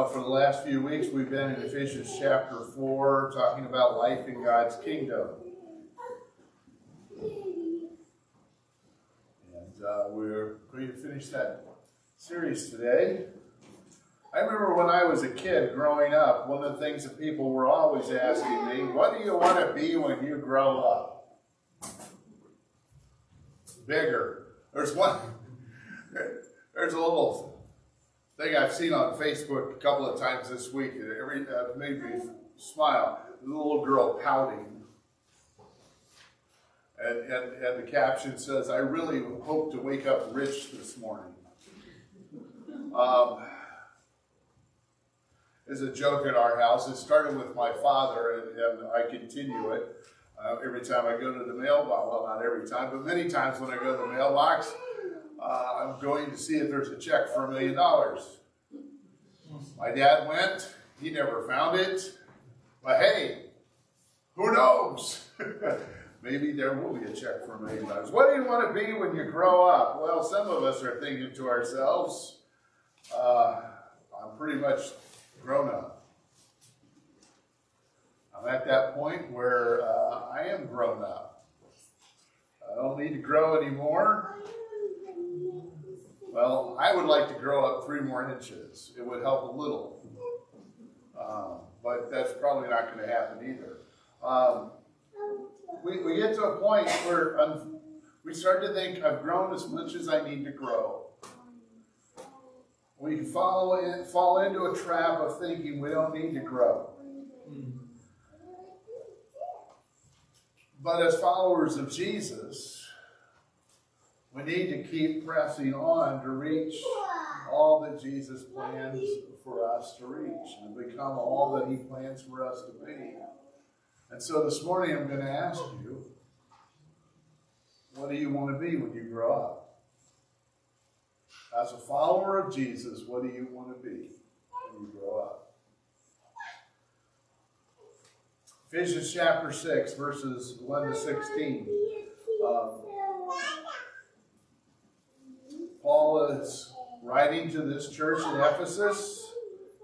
Well, for the last few weeks, we've been in Ephesians chapter 4, talking about life in God's kingdom. And uh, we're going to finish that series today. I remember when I was a kid growing up, one of the things that people were always asking me, What do you want to be when you grow up? Bigger. There's one, there's a little thing I've seen on Facebook a couple of times this week, and every uh, made me smile. The little girl pouting. And, and, and the caption says, I really hope to wake up rich this morning. Um, is a joke at our house. It started with my father, and, and I continue it uh, every time I go to the mailbox. Well, not every time, but many times when I go to the mailbox, uh, I'm going to see if there's a check for a million dollars. My dad went, he never found it, but hey, who knows? Maybe there will be a check for a million dollars. What do you want to be when you grow up? Well, some of us are thinking to ourselves, uh, I'm pretty much grown up. I'm at that point where uh, I am grown up. I don't need to grow anymore. Well, I would like to grow up three more inches. It would help a little. Um, but that's probably not going to happen either. Um, we, we get to a point where um, we start to think, I've grown as much as I need to grow we fall, in, fall into a trap of thinking we don't need to grow. But as followers of Jesus, we need to keep pressing on to reach all that Jesus plans for us to reach and become all that He plans for us to be. And so this morning I'm going to ask you, what do you want to be when you grow up? As a follower of Jesus, what do you want to be when you grow up? Ephesians chapter 6, verses 1 to 16. Um, Paul is writing to this church in Ephesus.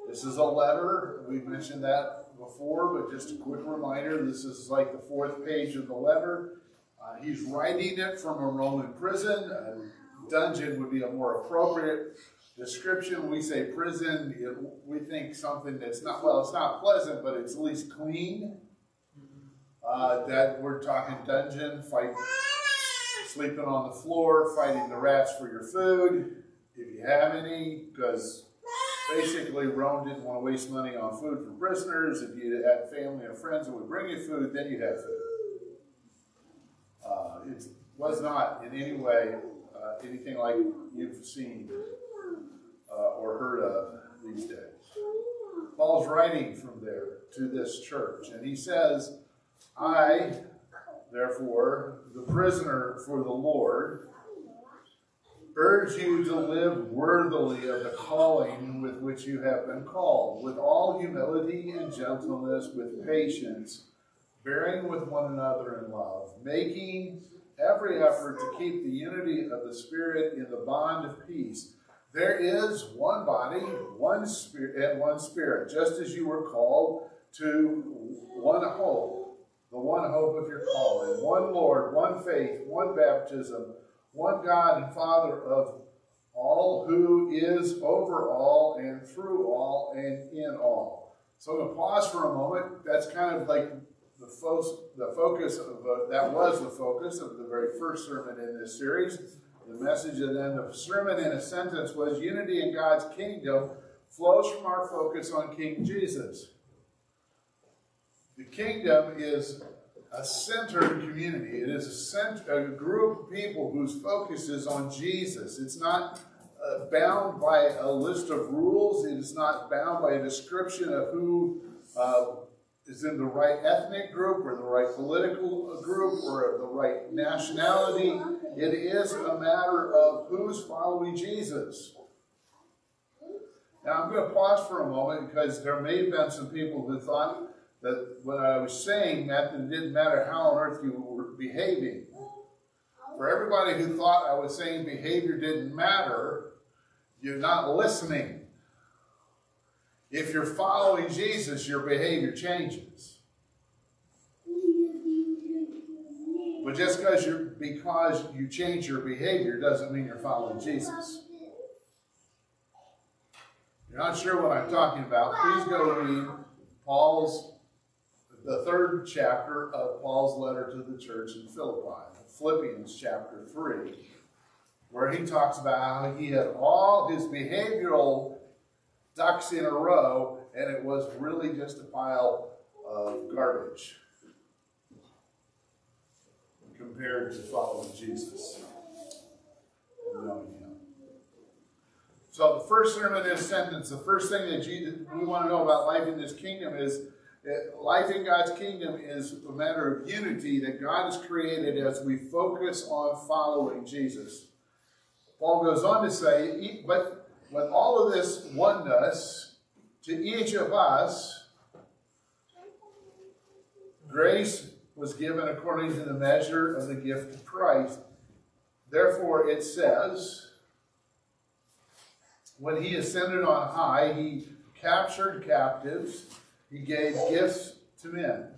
This is a letter. We've mentioned that before, but just a quick reminder this is like the fourth page of the letter. Uh, he's writing it from a Roman prison A dungeon would be a more appropriate description. We say prison, it, we think something that's not, well, it's not pleasant, but it's at least clean. Uh, that we're talking dungeon, fight, sleeping on the floor, fighting the rats for your food, if you have any, because basically Rome didn't want to waste money on food for prisoners. If you had family or friends that would bring you food, then you had food. Uh, it was not in any way uh, anything like you've seen uh, or heard of these days. Paul's writing from there to this church, and he says, I, therefore, the prisoner for the Lord, urge you to live worthily of the calling with which you have been called, with all humility and gentleness, with patience, bearing with one another in love, making every effort to keep the unity of the Spirit in the bond of peace. There is one body, one spirit, and one spirit, just as you were called to one hope, the one hope of your calling, one Lord, one faith, one baptism, one God and Father of all, who is over all and through all and in all. So I'm going to pause for a moment. That's kind of like the, fo- the focus of that was the focus of the very first sermon in this series. The message and then the sermon in a sentence was unity in God's kingdom flows from our focus on King Jesus. The kingdom is a centered community. It is a, a group of people whose focus is on Jesus. It's not uh, bound by a list of rules. It is not bound by a description of who uh, is in the right ethnic group or the right political group or the right nationality. It is a matter of who's following Jesus. Now, I'm going to pause for a moment because there may have been some people who thought that what I was saying meant that it didn't matter how on earth you were behaving. For everybody who thought I was saying behavior didn't matter, you're not listening. If you're following Jesus, your behavior changes. But just because you because you change your behavior doesn't mean you're following Jesus. You're not sure what I'm talking about, please go read Paul's the third chapter of Paul's letter to the church in Philippi, Philippians chapter 3, where he talks about how he had all his behavioral ducks in a row, and it was really just a pile of garbage compared to following Jesus knowing Him. So, the first sermon a sentence, the first thing that Jesus, we want to know about life in this kingdom is life in God's kingdom is a matter of unity that God has created as we focus on following Jesus. Paul goes on to say, but with all of this oneness, to each of us, grace was given according to the measure of the gift of Christ. Therefore, it says, when he ascended on high, he captured captives, he gave gifts to men.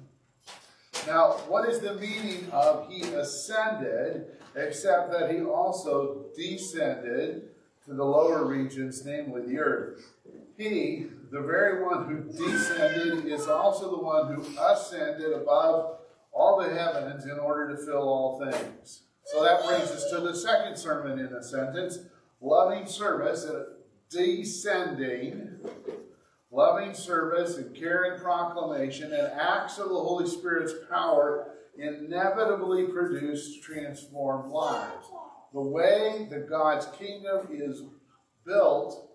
Now, what is the meaning of he ascended, except that he also descended to the lower regions, namely the earth? He, the very one who descended, is also the one who ascended above all the heavens in order to fill all things. So that brings us to the second sermon in a sentence loving service, uh, descending, loving service, and caring proclamation, and acts of the Holy Spirit's power inevitably produce transformed lives. The way that God's kingdom is built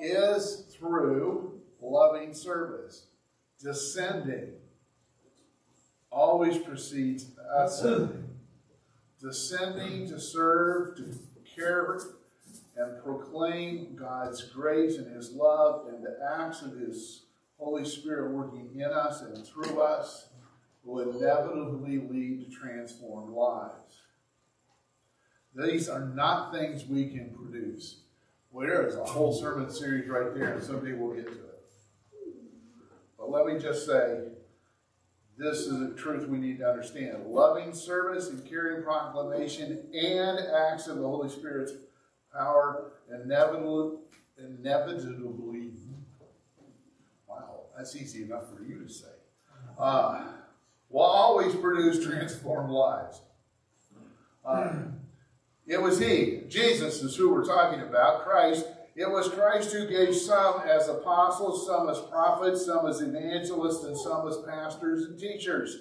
is through loving service, descending always precedes ascending. Descending to serve, to care and proclaim God's grace and His love and the acts of His Holy Spirit working in us and through us will inevitably lead to transformed lives. These are not things we can produce. Well, there is a whole sermon series right there, and someday we'll get to it. But let me just say, this is a truth we need to understand. Loving service and carrying proclamation and acts of the Holy Spirit's power inevitably, wow, that's easy enough for you to say, uh, will always produce transformed lives. Uh, it was He, Jesus is who we're talking about, Christ, it was Christ who gave some as apostles, some as prophets, some as evangelists, and some as pastors and teachers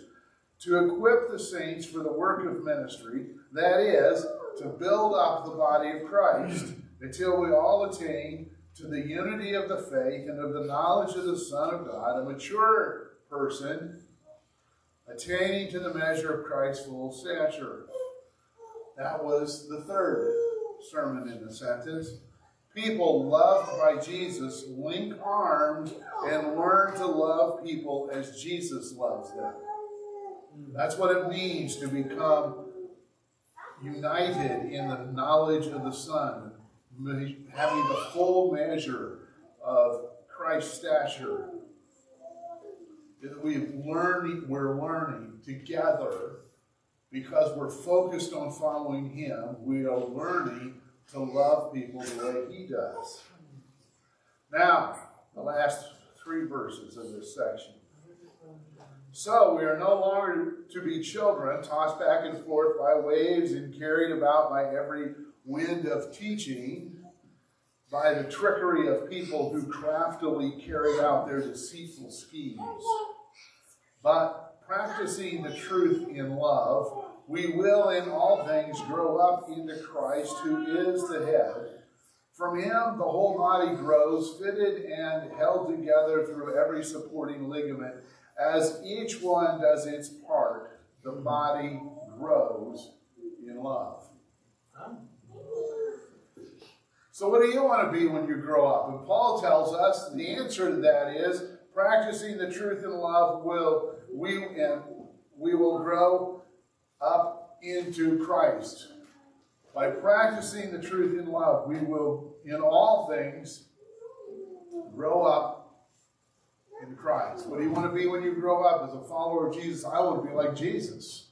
to equip the saints for the work of ministry, that is, to build up the body of Christ until we all attain to the unity of the faith and of the knowledge of the Son of God, a mature person, attaining to the measure of Christ's full stature. That was the third sermon in the sentence people loved by Jesus link arms and learn to love people as Jesus loves them. That's what it means to become united in the knowledge of the Son, having the full measure of Christ's stature. We've learned, we're learning together because we're focused on following Him. We are learning to love people the way he does. Now, the last three verses of this section. So we are no longer to be children, tossed back and forth by waves and carried about by every wind of teaching, by the trickery of people who craftily carry out their deceitful schemes. But practicing the truth in love, we will in all things grow up into Christ, who is the head. From him, the whole body grows, fitted and held together through every supporting ligament. As each one does its part, the body grows in love. So, what do you want to be when you grow up? And Paul tells us the answer to that is practicing the truth in love will we and we will grow up into Christ. By practicing the truth in love, we will, in all things, grow up Christ. What do you want to be when you grow up as a follower of Jesus? I want to be like Jesus.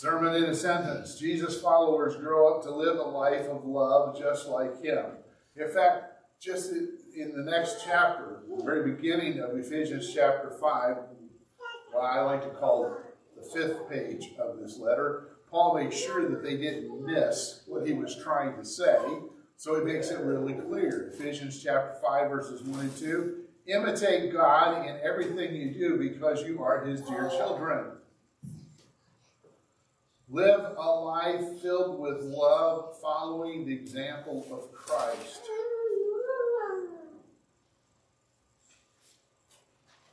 Sermon in a sentence. Jesus' followers grow up to live a life of love just like him. In fact, just in the next chapter, the very beginning of Ephesians chapter 5, what I like to call the fifth page of this letter, Paul makes sure that they didn't miss what he was trying to say. So he makes it really clear. Ephesians chapter 5, verses 1 and 2. Imitate God in everything you do because you are his dear children. Live a life filled with love, following the example of Christ.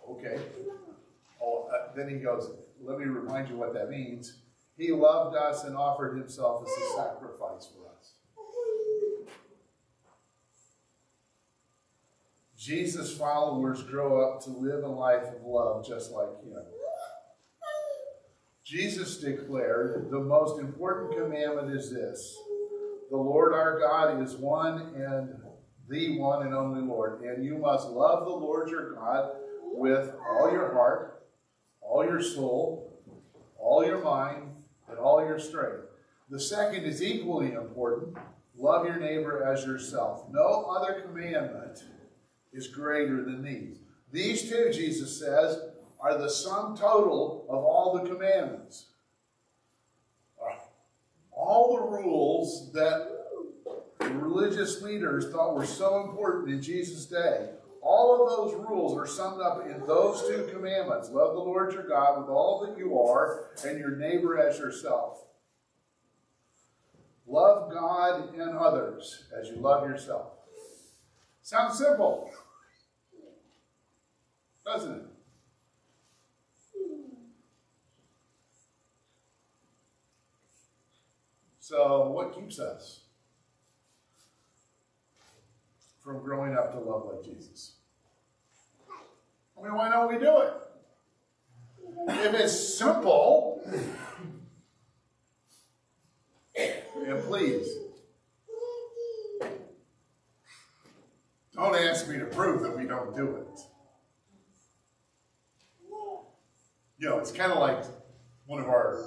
Okay. Oh, uh, then he goes, let me remind you what that means. He loved us and offered himself as a sacrifice for us. Jesus' followers grow up to live a life of love just like him. Jesus declared the most important commandment is this The Lord our God is one and the one and only Lord. And you must love the Lord your God with all your heart, all your soul, all your mind, and all your strength. The second is equally important love your neighbor as yourself. No other commandment is greater than these. These two, Jesus says, are the sum total of all the commandments. All the rules that religious leaders thought were so important in Jesus' day all of those rules are summed up in those two commandments love the Lord your God with all that you are, and your neighbor as yourself. Love God and others as you love yourself. Sounds simple, doesn't it? So, what keeps us from growing up to love like Jesus? I mean, why don't we do it? If it's simple, please, don't ask me to prove that we don't do it. You know, it's kind of like one of our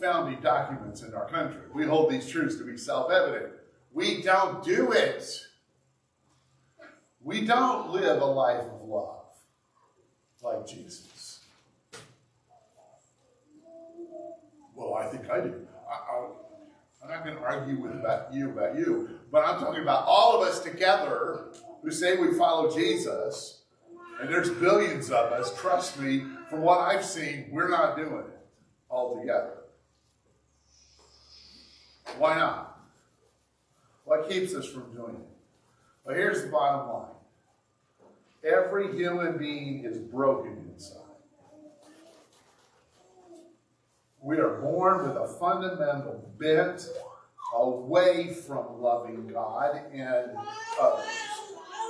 founding documents in our country. We hold these truths to be self evident. We don't do it. We don't live a life of love like Jesus? Well, I think I do. I, am not going to argue with about you about you, but I'm talking about all of us together who say we follow Jesus, and there's billions of us. Trust me, from what I've seen, we're not doing it all together. Why not? What keeps us from doing it? Well, here's the bottom line Every human being is broken inside. We are born with a fundamental bent away from loving God and others.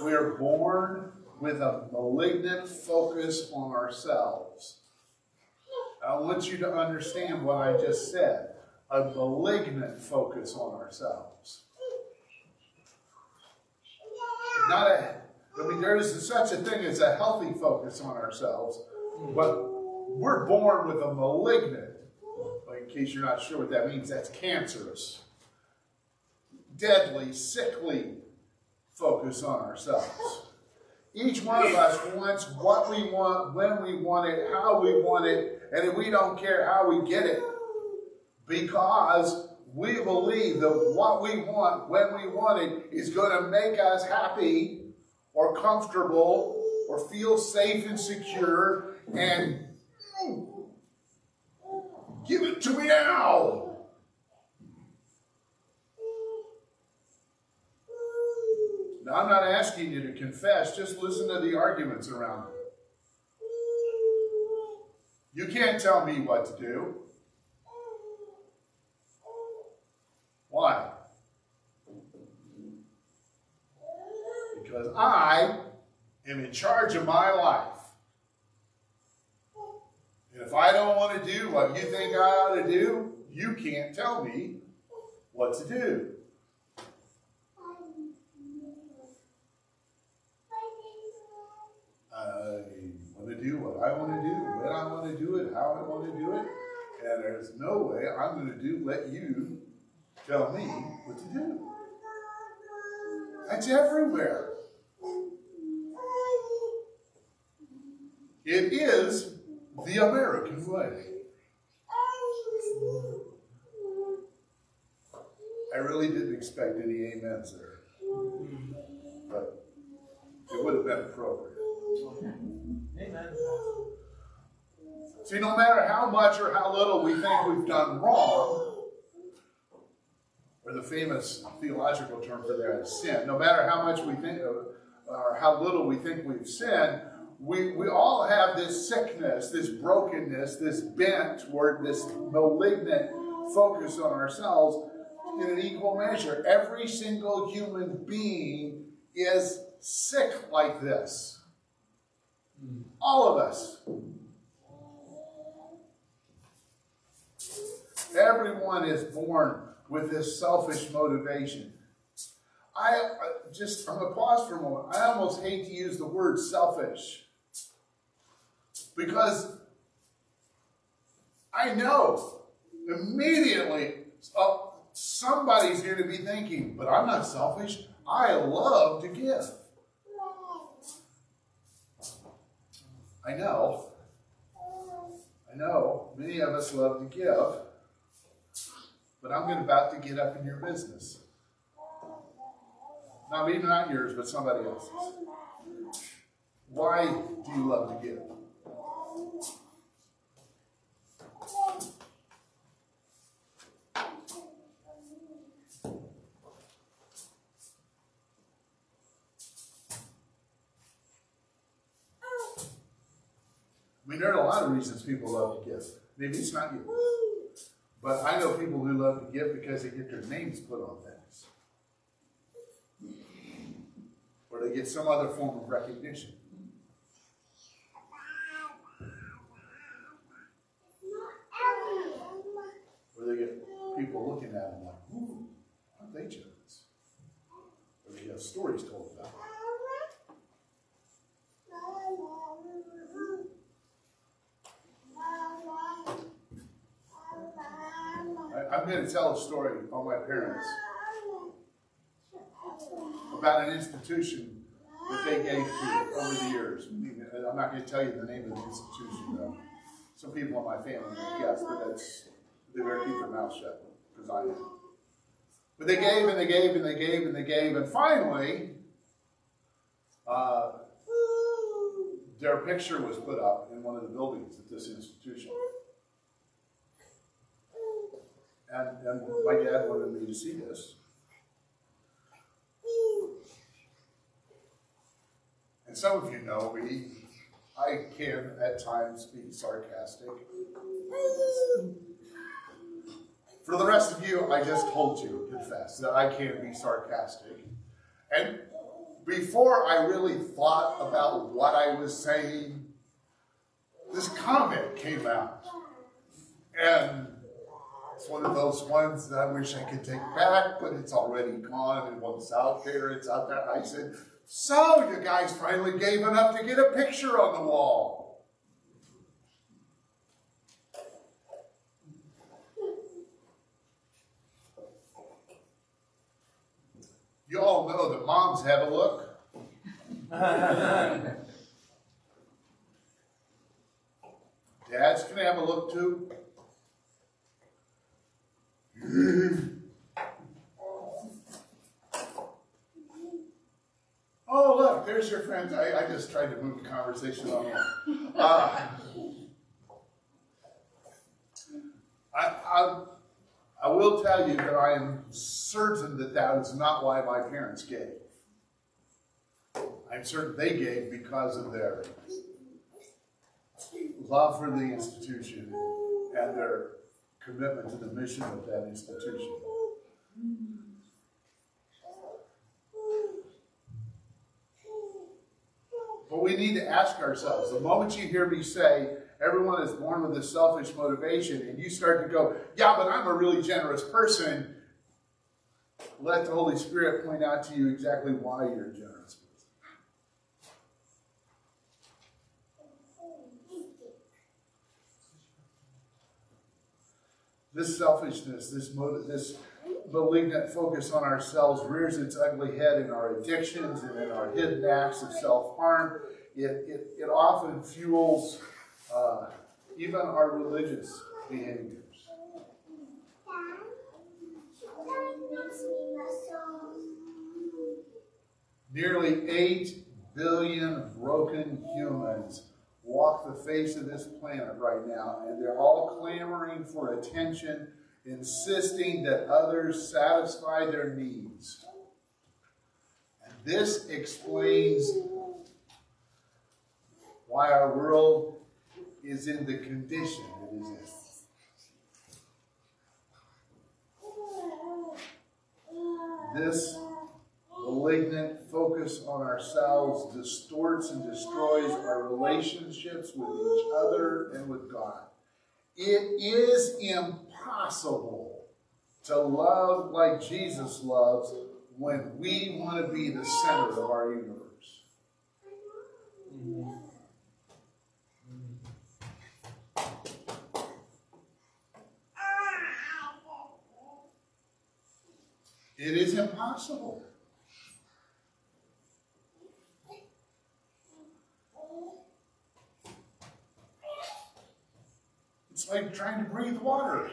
We are born with a malignant focus on ourselves. I want you to understand what I just said a malignant focus on ourselves. Not a I mean, there is such a thing as a healthy focus on ourselves, but we're born with a malignant, in case you're not sure what that means, that's cancerous, deadly, sickly focus on ourselves. Each one of us wants what we want, when we want it, how we want it, and we don't care how we get it. Because we believe that what we want, when we want it, is going to make us happy or comfortable or feel safe and secure and give it to me now. Now, I'm not asking you to confess, just listen to the arguments around it. You can't tell me what to do. Why? because I am in charge of my life. And if I don't want to do what you think I ought to do, you can't tell me what to do. To do what I want to do, when I want to do it, how I want to do it. And there's no way I'm going to do let you tell me what to do. That's everywhere. It is the American way. I really didn't expect any amens there. But it would have been appropriate. See, no matter how much or how little we think we've done wrong, or the famous theological term for that is sin, no matter how much we think or how little we think we've sinned, we, we all have this sickness, this brokenness, this bent toward this malignant focus on ourselves in an equal measure. Every single human being is sick like this. All of us. Everyone is born with this selfish motivation. I just, I'm going to pause for a moment. I almost hate to use the word selfish because I know immediately uh, somebody's here to be thinking, but I'm not selfish. I love to give. I know. I know many of us love to give, but I'm about to get up in your business. Not maybe not yours, but somebody else's. Why do you love to give? I mean, there are a lot of reasons people love to give. Maybe it's not you. But I know people who love to give because they get their names put on things. Or they get some other form of recognition. Or they get people looking at them like, ooh, aren't they generous? Or they have stories told about them. I'm going tell a story on my parents about an institution that they gave to over the years. I'm not going to tell you the name of the institution, though. Some people in my family guess, but that's they better keep their mouth shut because I am. But they gave and they gave and they gave and they gave, and finally, uh, their picture was put up in one of the buildings at this institution. And, and my dad wanted me to see this. And some of you know me. I can at times be sarcastic. For the rest of you, I just told you, confess, that I can be sarcastic. And before I really thought about what I was saying, this comment came out. And it's one of those ones that I wish I could take back, but it's already gone. And once out there, it's out there. I said, So, you guys finally gave enough to get a picture on the wall. You all know that moms have a look. Dads can have a look too. oh, look, there's your friends. I, I just tried to move the conversation on. Uh, I, I, I will tell you that I am certain that that is not why my parents gave. I'm certain they gave because of their love for the institution and their commitment to the mission of that institution. But we need to ask ourselves the moment you hear me say, everyone is born with a selfish motivation, and you start to go, yeah, but I'm a really generous person, let the Holy Spirit point out to you exactly why you're generous. This selfishness, this motive, this malignant focus on ourselves rears its ugly head in our addictions and in our hidden acts of self-harm. It, it, it often fuels uh, even our religious behaviors. Nearly 8 billion broken humans walk the face of this planet right now, and they're all clamoring for attention, insisting that others satisfy their needs. And this explains why our world is in the condition it is in. This malignant focus on ourselves distorts and destroys our relationships with each other and with God. It is impossible to love like Jesus loves when we want to be the center of our universe. It is impossible. It's like trying to breathe water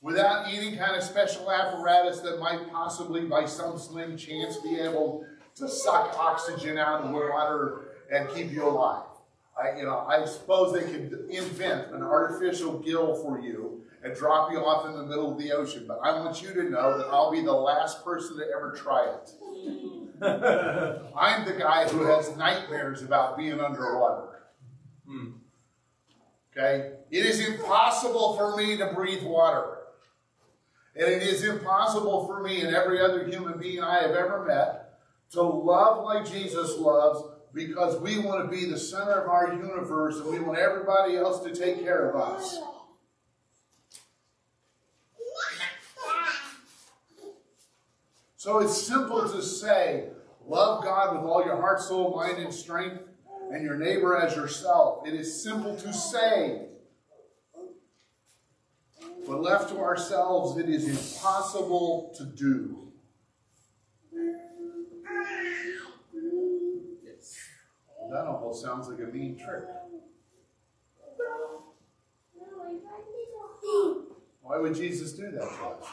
without any kind of special apparatus that might possibly, by some slim chance, be able to suck oxygen out of the water and keep you alive. I, you know, I suppose they could invent an artificial gill for you and drop you off in the middle of the ocean, but I want you to know that I'll be the last person to ever try it. I'm the guy who has nightmares about being underwater. Hmm. Okay? It is impossible for me to breathe water. And it is impossible for me and every other human being I have ever met to love like Jesus loves because we want to be the center of our universe and we want everybody else to take care of us. So it's simple to say, love God with all your heart, soul, mind, and strength and your neighbor as yourself. It is simple to say. But left to ourselves, it is impossible to do. That almost sounds like a mean trick. Why would Jesus do that to us?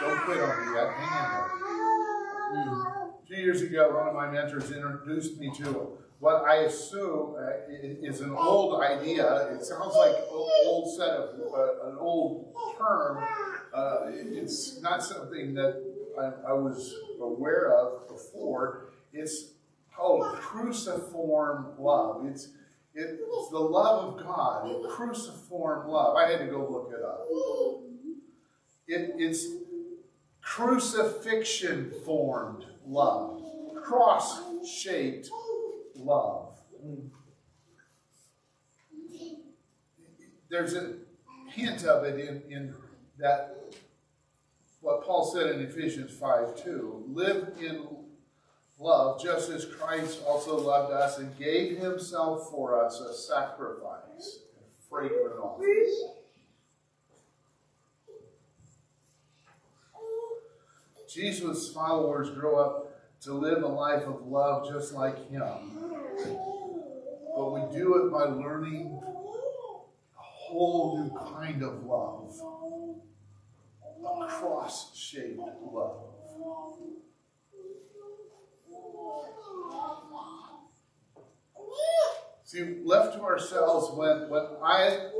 Don't quit on me yet. Hang. Two years ago, one of my mentors introduced me to what I assume uh, is an old idea. It sounds like an old set of uh, an old term. Uh, it's not something that I, I, was aware of before. It's called cruciform love. It's it's the love of God, cruciform love. I had to go look it up. It, it's crucifixion formed love, cross shaped love. There's a hint of it in, in that what Paul said in Ephesians 5 2. Live in love just as Christ also loved us and gave himself for us a sacrifice, a fragrant offering. Jesus' followers grow up to live a life of love just like him. But we do it by learning a whole new kind of love. A cross-shaped love. See, left to ourselves, when, when I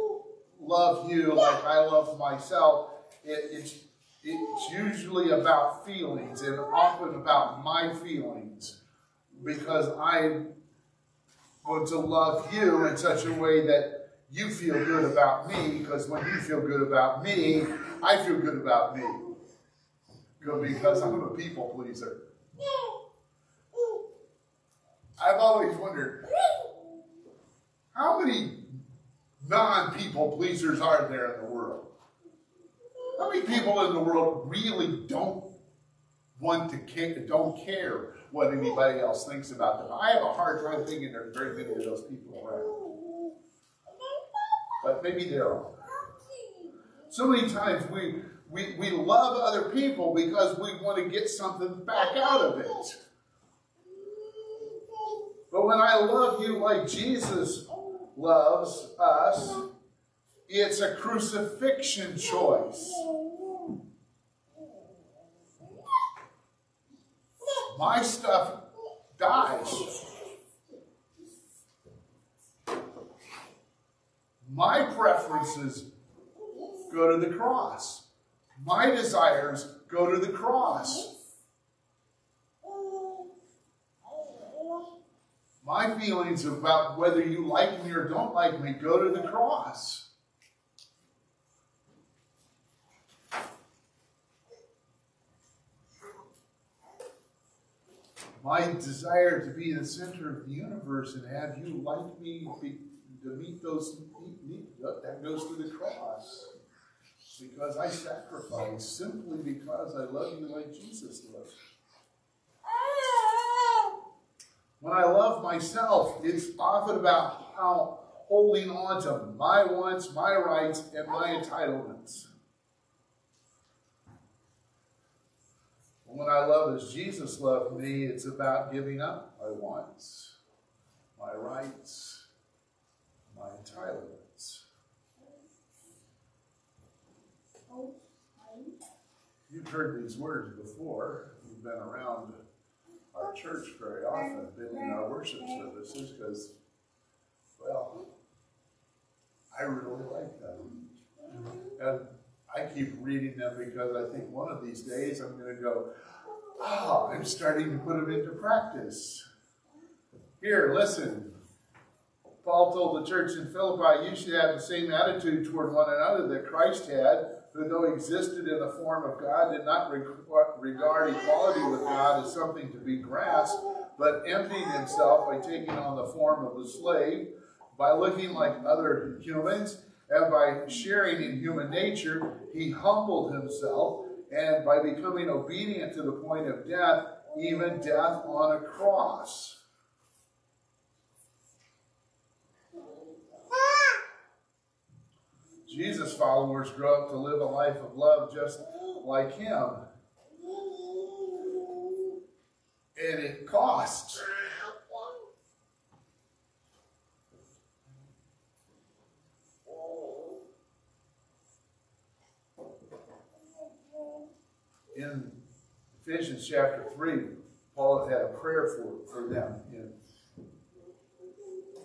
love you like I love myself, it, it's it's usually about feelings and often about my feelings because I want to love you in such a way that you feel good about me because when you feel good about me, I feel good about me because I'm a people pleaser. I've always wondered how many non people pleasers are there in the world? How many people in the world really don't want to care, don't care what anybody else thinks about them. I have a hard time thinking there's very many of those people around. But maybe there are. So many times we, we, we love other people because we want to get something back out of it. But when I love you like Jesus loves us, it's a crucifixion choice. My stuff dies. My preferences go to the cross. My desires go to the cross. My feelings about whether you like me or don't like me go to the cross. My desire to be the center of the universe and have you like me be, to meet those that goes to the cross because I sacrifice simply because I love you like Jesus loves. When I love myself, it's often about how holding on to my wants, my rights, and my entitlements. When I love as Jesus loved me, it's about giving up my wants, my rights, my entitlements. You've heard these words before. You've been around our church very often, been in our worship services, because, well, I really like them. And I keep reading them because I think one of these days I'm going to go, oh, I'm starting to put them into practice. Here, listen. Paul told the church in Philippi, you should have the same attitude toward one another that Christ had who though existed in the form of God, did not regard equality with God as something to be grasped, but emptied himself by taking on the form of the slave, by looking like other humans, and by sharing in human nature, he humbled himself, and by becoming obedient to the point of death, even death on a cross. Jesus' followers grow up to live a life of love just like him. And it costs. In Ephesians chapter 3, Paul had a prayer for, for them. And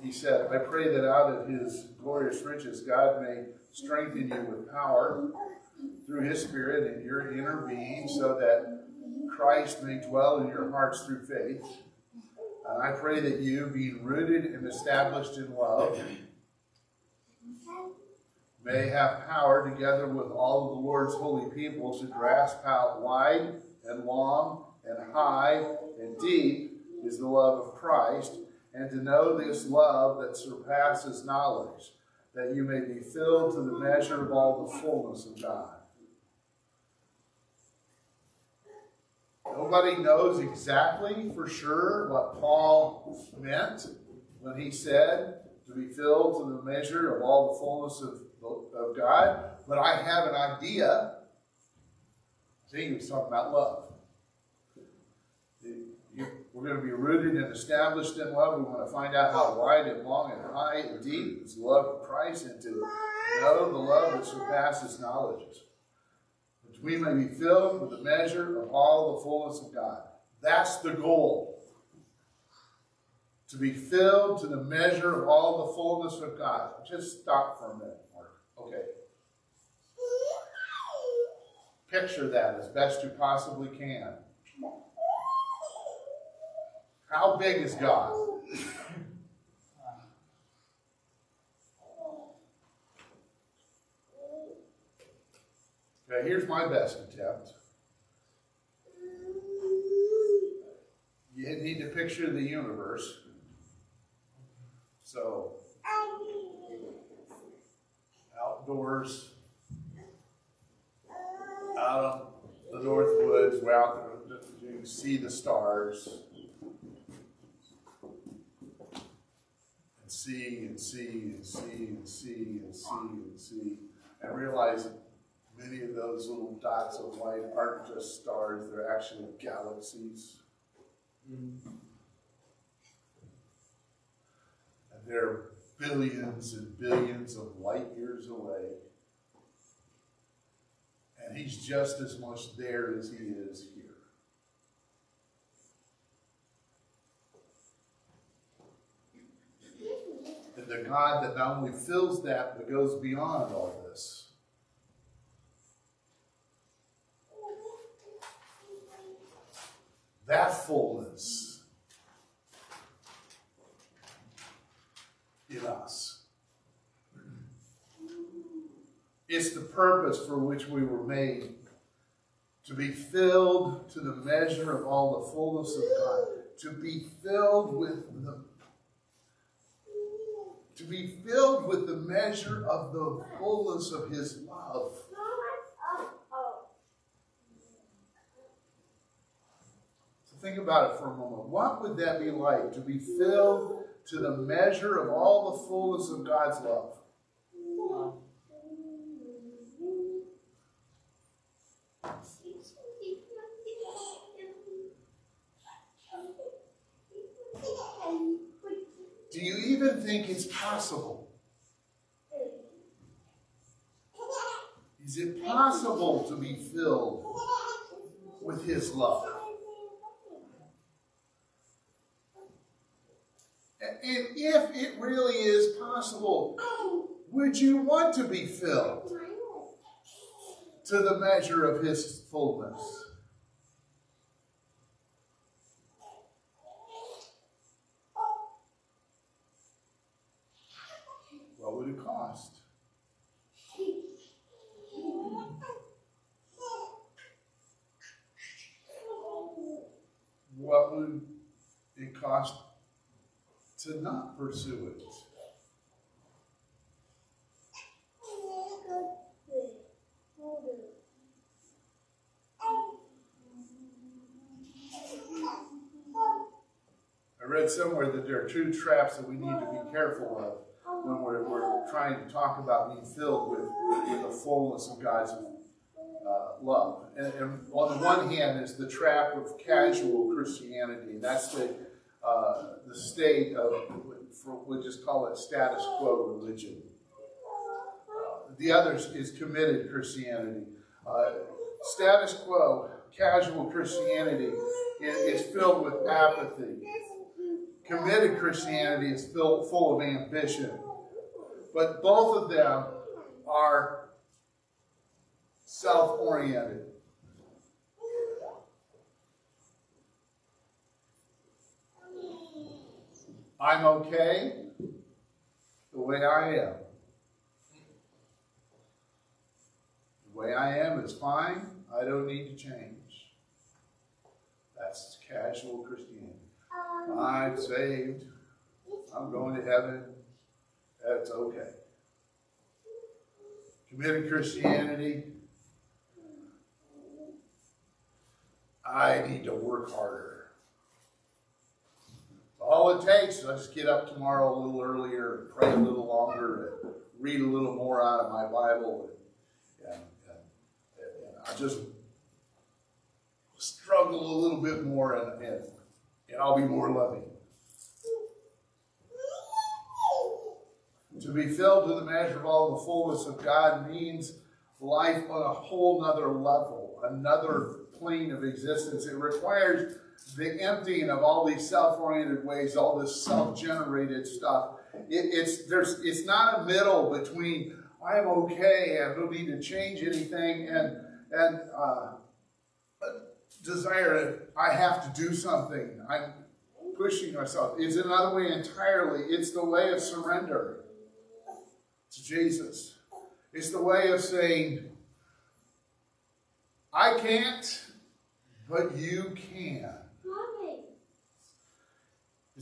he said, I pray that out of his glorious riches, God may strengthen you with power through his spirit in your inner being so that Christ may dwell in your hearts through faith. And I pray that you, being rooted and established in love, may have power together with all of the Lord's holy people to grasp how wide and long and high and deep is the love of Christ, and to know this love that surpasses knowledge that you may be filled to the measure of all the fullness of God. Nobody knows exactly for sure what Paul meant when he said to be filled to the measure of all the fullness of, of God, but I have an idea. See, he was talking about love. We're going to be rooted and established in love. We want to find out how wide and long and high and deep is the love of Christ and to know the love that surpasses knowledge. That we may be filled with the measure of all the fullness of God. That's the goal. To be filled to the measure of all the fullness of God. Just stop for a minute, Mark. Okay. Picture that as best you possibly can. How big is God? Okay, here's my best attempt. You need to picture the universe. So, outdoors, out of the North Woods, we're out there, you can see the stars. And see and see and see and see and see and see. And realize many of those little dots of light aren't just stars, they're actually galaxies. Mm-hmm. And they're billions and billions of light years away. And he's just as much there as he is here. And the God that not only fills that, but goes beyond all this. That fullness us. It's the purpose for which we were made to be filled to the measure of all the fullness of God, to be filled with the to be filled with the measure of the fullness of his love. So think about it for a moment. What would that be like to be filled to the measure of all the fullness of God's love? Do you even think it's possible? Is it possible to be filled with His love? And if it really is possible, would you want to be filled to the measure of His fullness? what would it cost to not pursue it? I read somewhere that there are two traps that we need to be careful of when we're, we're trying to talk about being filled with, with the fullness of God's uh, love. And, and, on the one hand is the trap of casual Christianity. And that's the, uh, the state of, we'll just call it status quo religion. Uh, the other is committed Christianity. Uh, status quo, casual Christianity is, is filled with apathy. Committed Christianity is filled, full of ambition. But both of them are self oriented. I'm okay the way I am. The way I am is fine. I don't need to change. That's casual Christianity. I'm saved. I'm going to heaven. That's okay. Committed Christianity I need to work harder. All it takes I just get up tomorrow a little earlier and pray a little longer and read a little more out of my Bible. And, and, and, and I just struggle a little bit more and, and, and I'll be more loving. To be filled to the measure of all the fullness of God means life on a whole nother level, another plane of existence. It requires the emptying of all these self-oriented ways, all this self-generated stuff. It, it's there's it's not a middle between I'm okay, I don't need to change anything, and and uh, desire I have to do something. I'm pushing myself. It's another way entirely. It's the way of surrender to Jesus. It's the way of saying, I can't, but you can.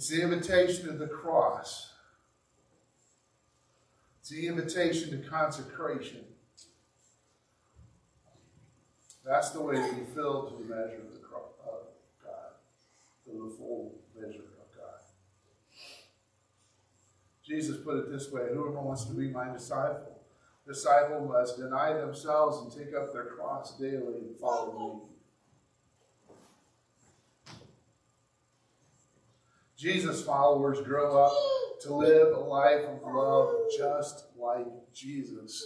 It's the invitation of the cross. It's the invitation to consecration. That's the way to be filled to the measure of, the of God, to the full measure of God. Jesus put it this way Whoever wants to be my disciple, disciple must deny themselves and take up their cross daily and follow me. Jesus' followers grow up to live a life of love just like Jesus.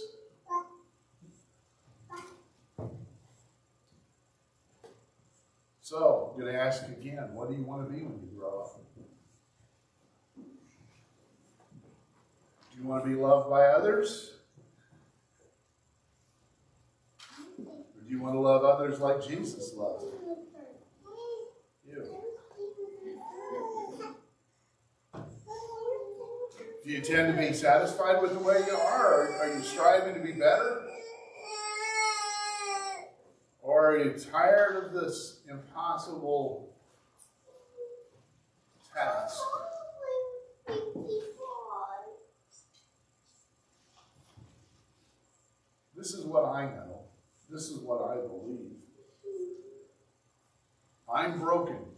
So, I'm going to ask again what do you want to be when you grow up? Do you want to be loved by others? Or do you want to love others like Jesus loved you? Do you tend to be satisfied with the way you are? Are you striving to be better? Or are you tired of this impossible task? This is what I know. This is what I believe. I'm broken.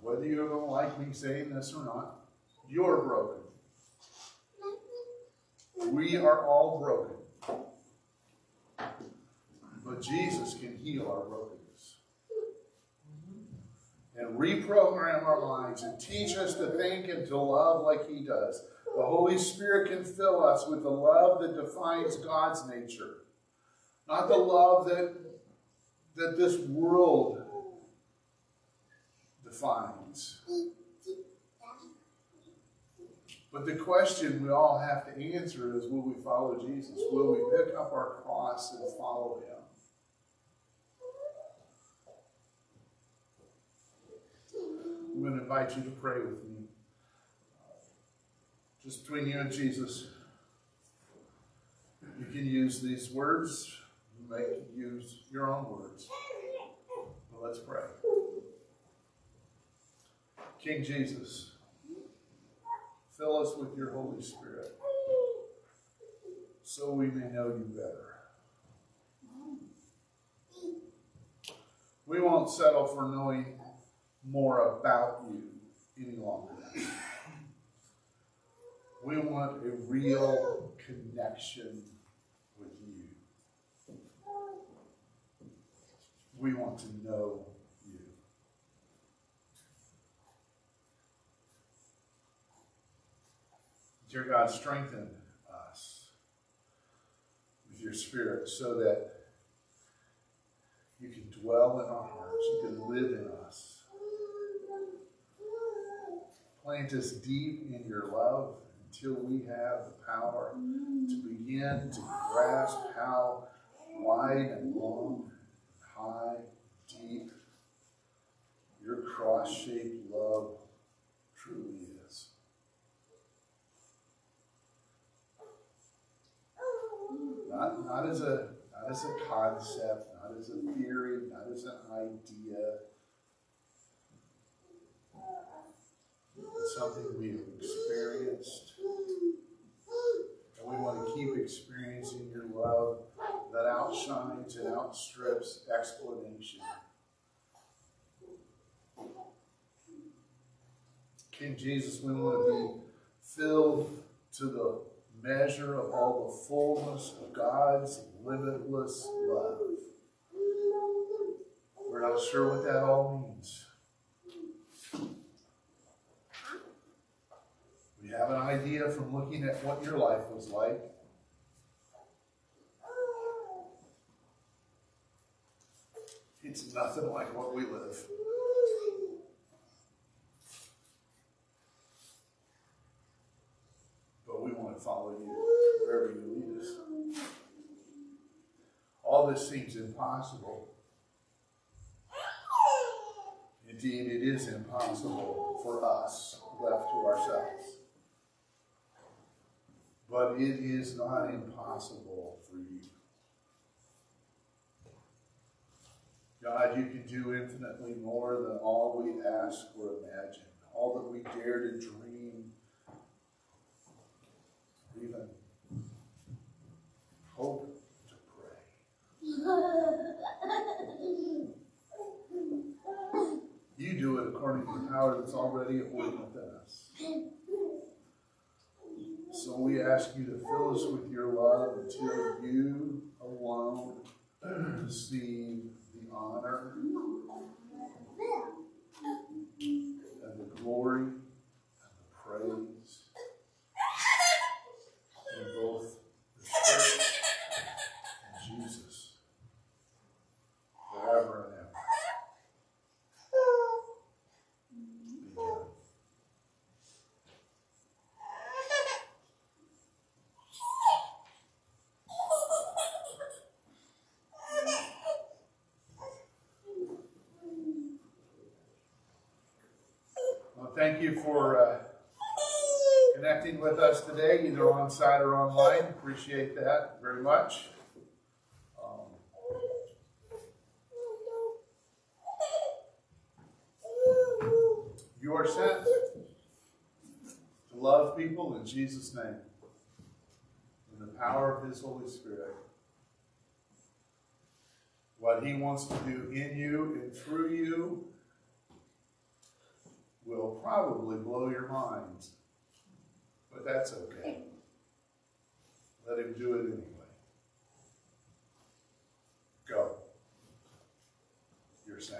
Whether you're going to like me saying this or not, you're broken. We are all broken. But Jesus can heal our brokenness and reprogram our minds and teach us to think and to love like He does. The Holy Spirit can fill us with the love that defines God's nature, not the love that, that this world defines. But the question we all have to answer is will we follow Jesus? Will we pick up our cross and follow him? I'm going to invite you to pray with me. Just between you and Jesus. You can use these words, you may use your own words. But let's pray. King Jesus, fill us with your Holy Spirit so we may know you better. We won't settle for knowing more about you any longer. We want a real connection with you. We want to know you. Dear God, strengthen us with your spirit so that you can dwell in our hearts, you can live in us. Plant us deep in your love until we have the power to begin to grasp how wide and long, high, deep your cross shaped love truly is. Not, not as a not as a concept, not as a theory, not as an idea. It's something we've experienced. And we want to keep experiencing your love that outshines and outstrips explanation. King Jesus, we want to be filled to the measure of all the fullness of God's limitless love. We're not sure what that all means. We have an idea from looking at what your life was like. It's nothing like what we live. But we want follow you wherever you lead us. All this seems impossible. Indeed, it is impossible for us left to ourselves. But it is not impossible for you. God, you can do infinitely more than all we ask or imagine, all that we dare to dream, even hope to pray. You do it according to the power that's already at work within us. So we ask you to fill us with your love until you alone receive the honor and the glory and the praise in both the church and Jesus forever and ever. Amen. Well, thank you for uh, connecting with us today, either on site or online. Appreciate that very much. Um, you are sent to love people in Jesus' name, in the power of His Holy Spirit. What He wants to do in you and through you will probably blow your minds. But that's okay. Let him do it anyway. Go. You're saved.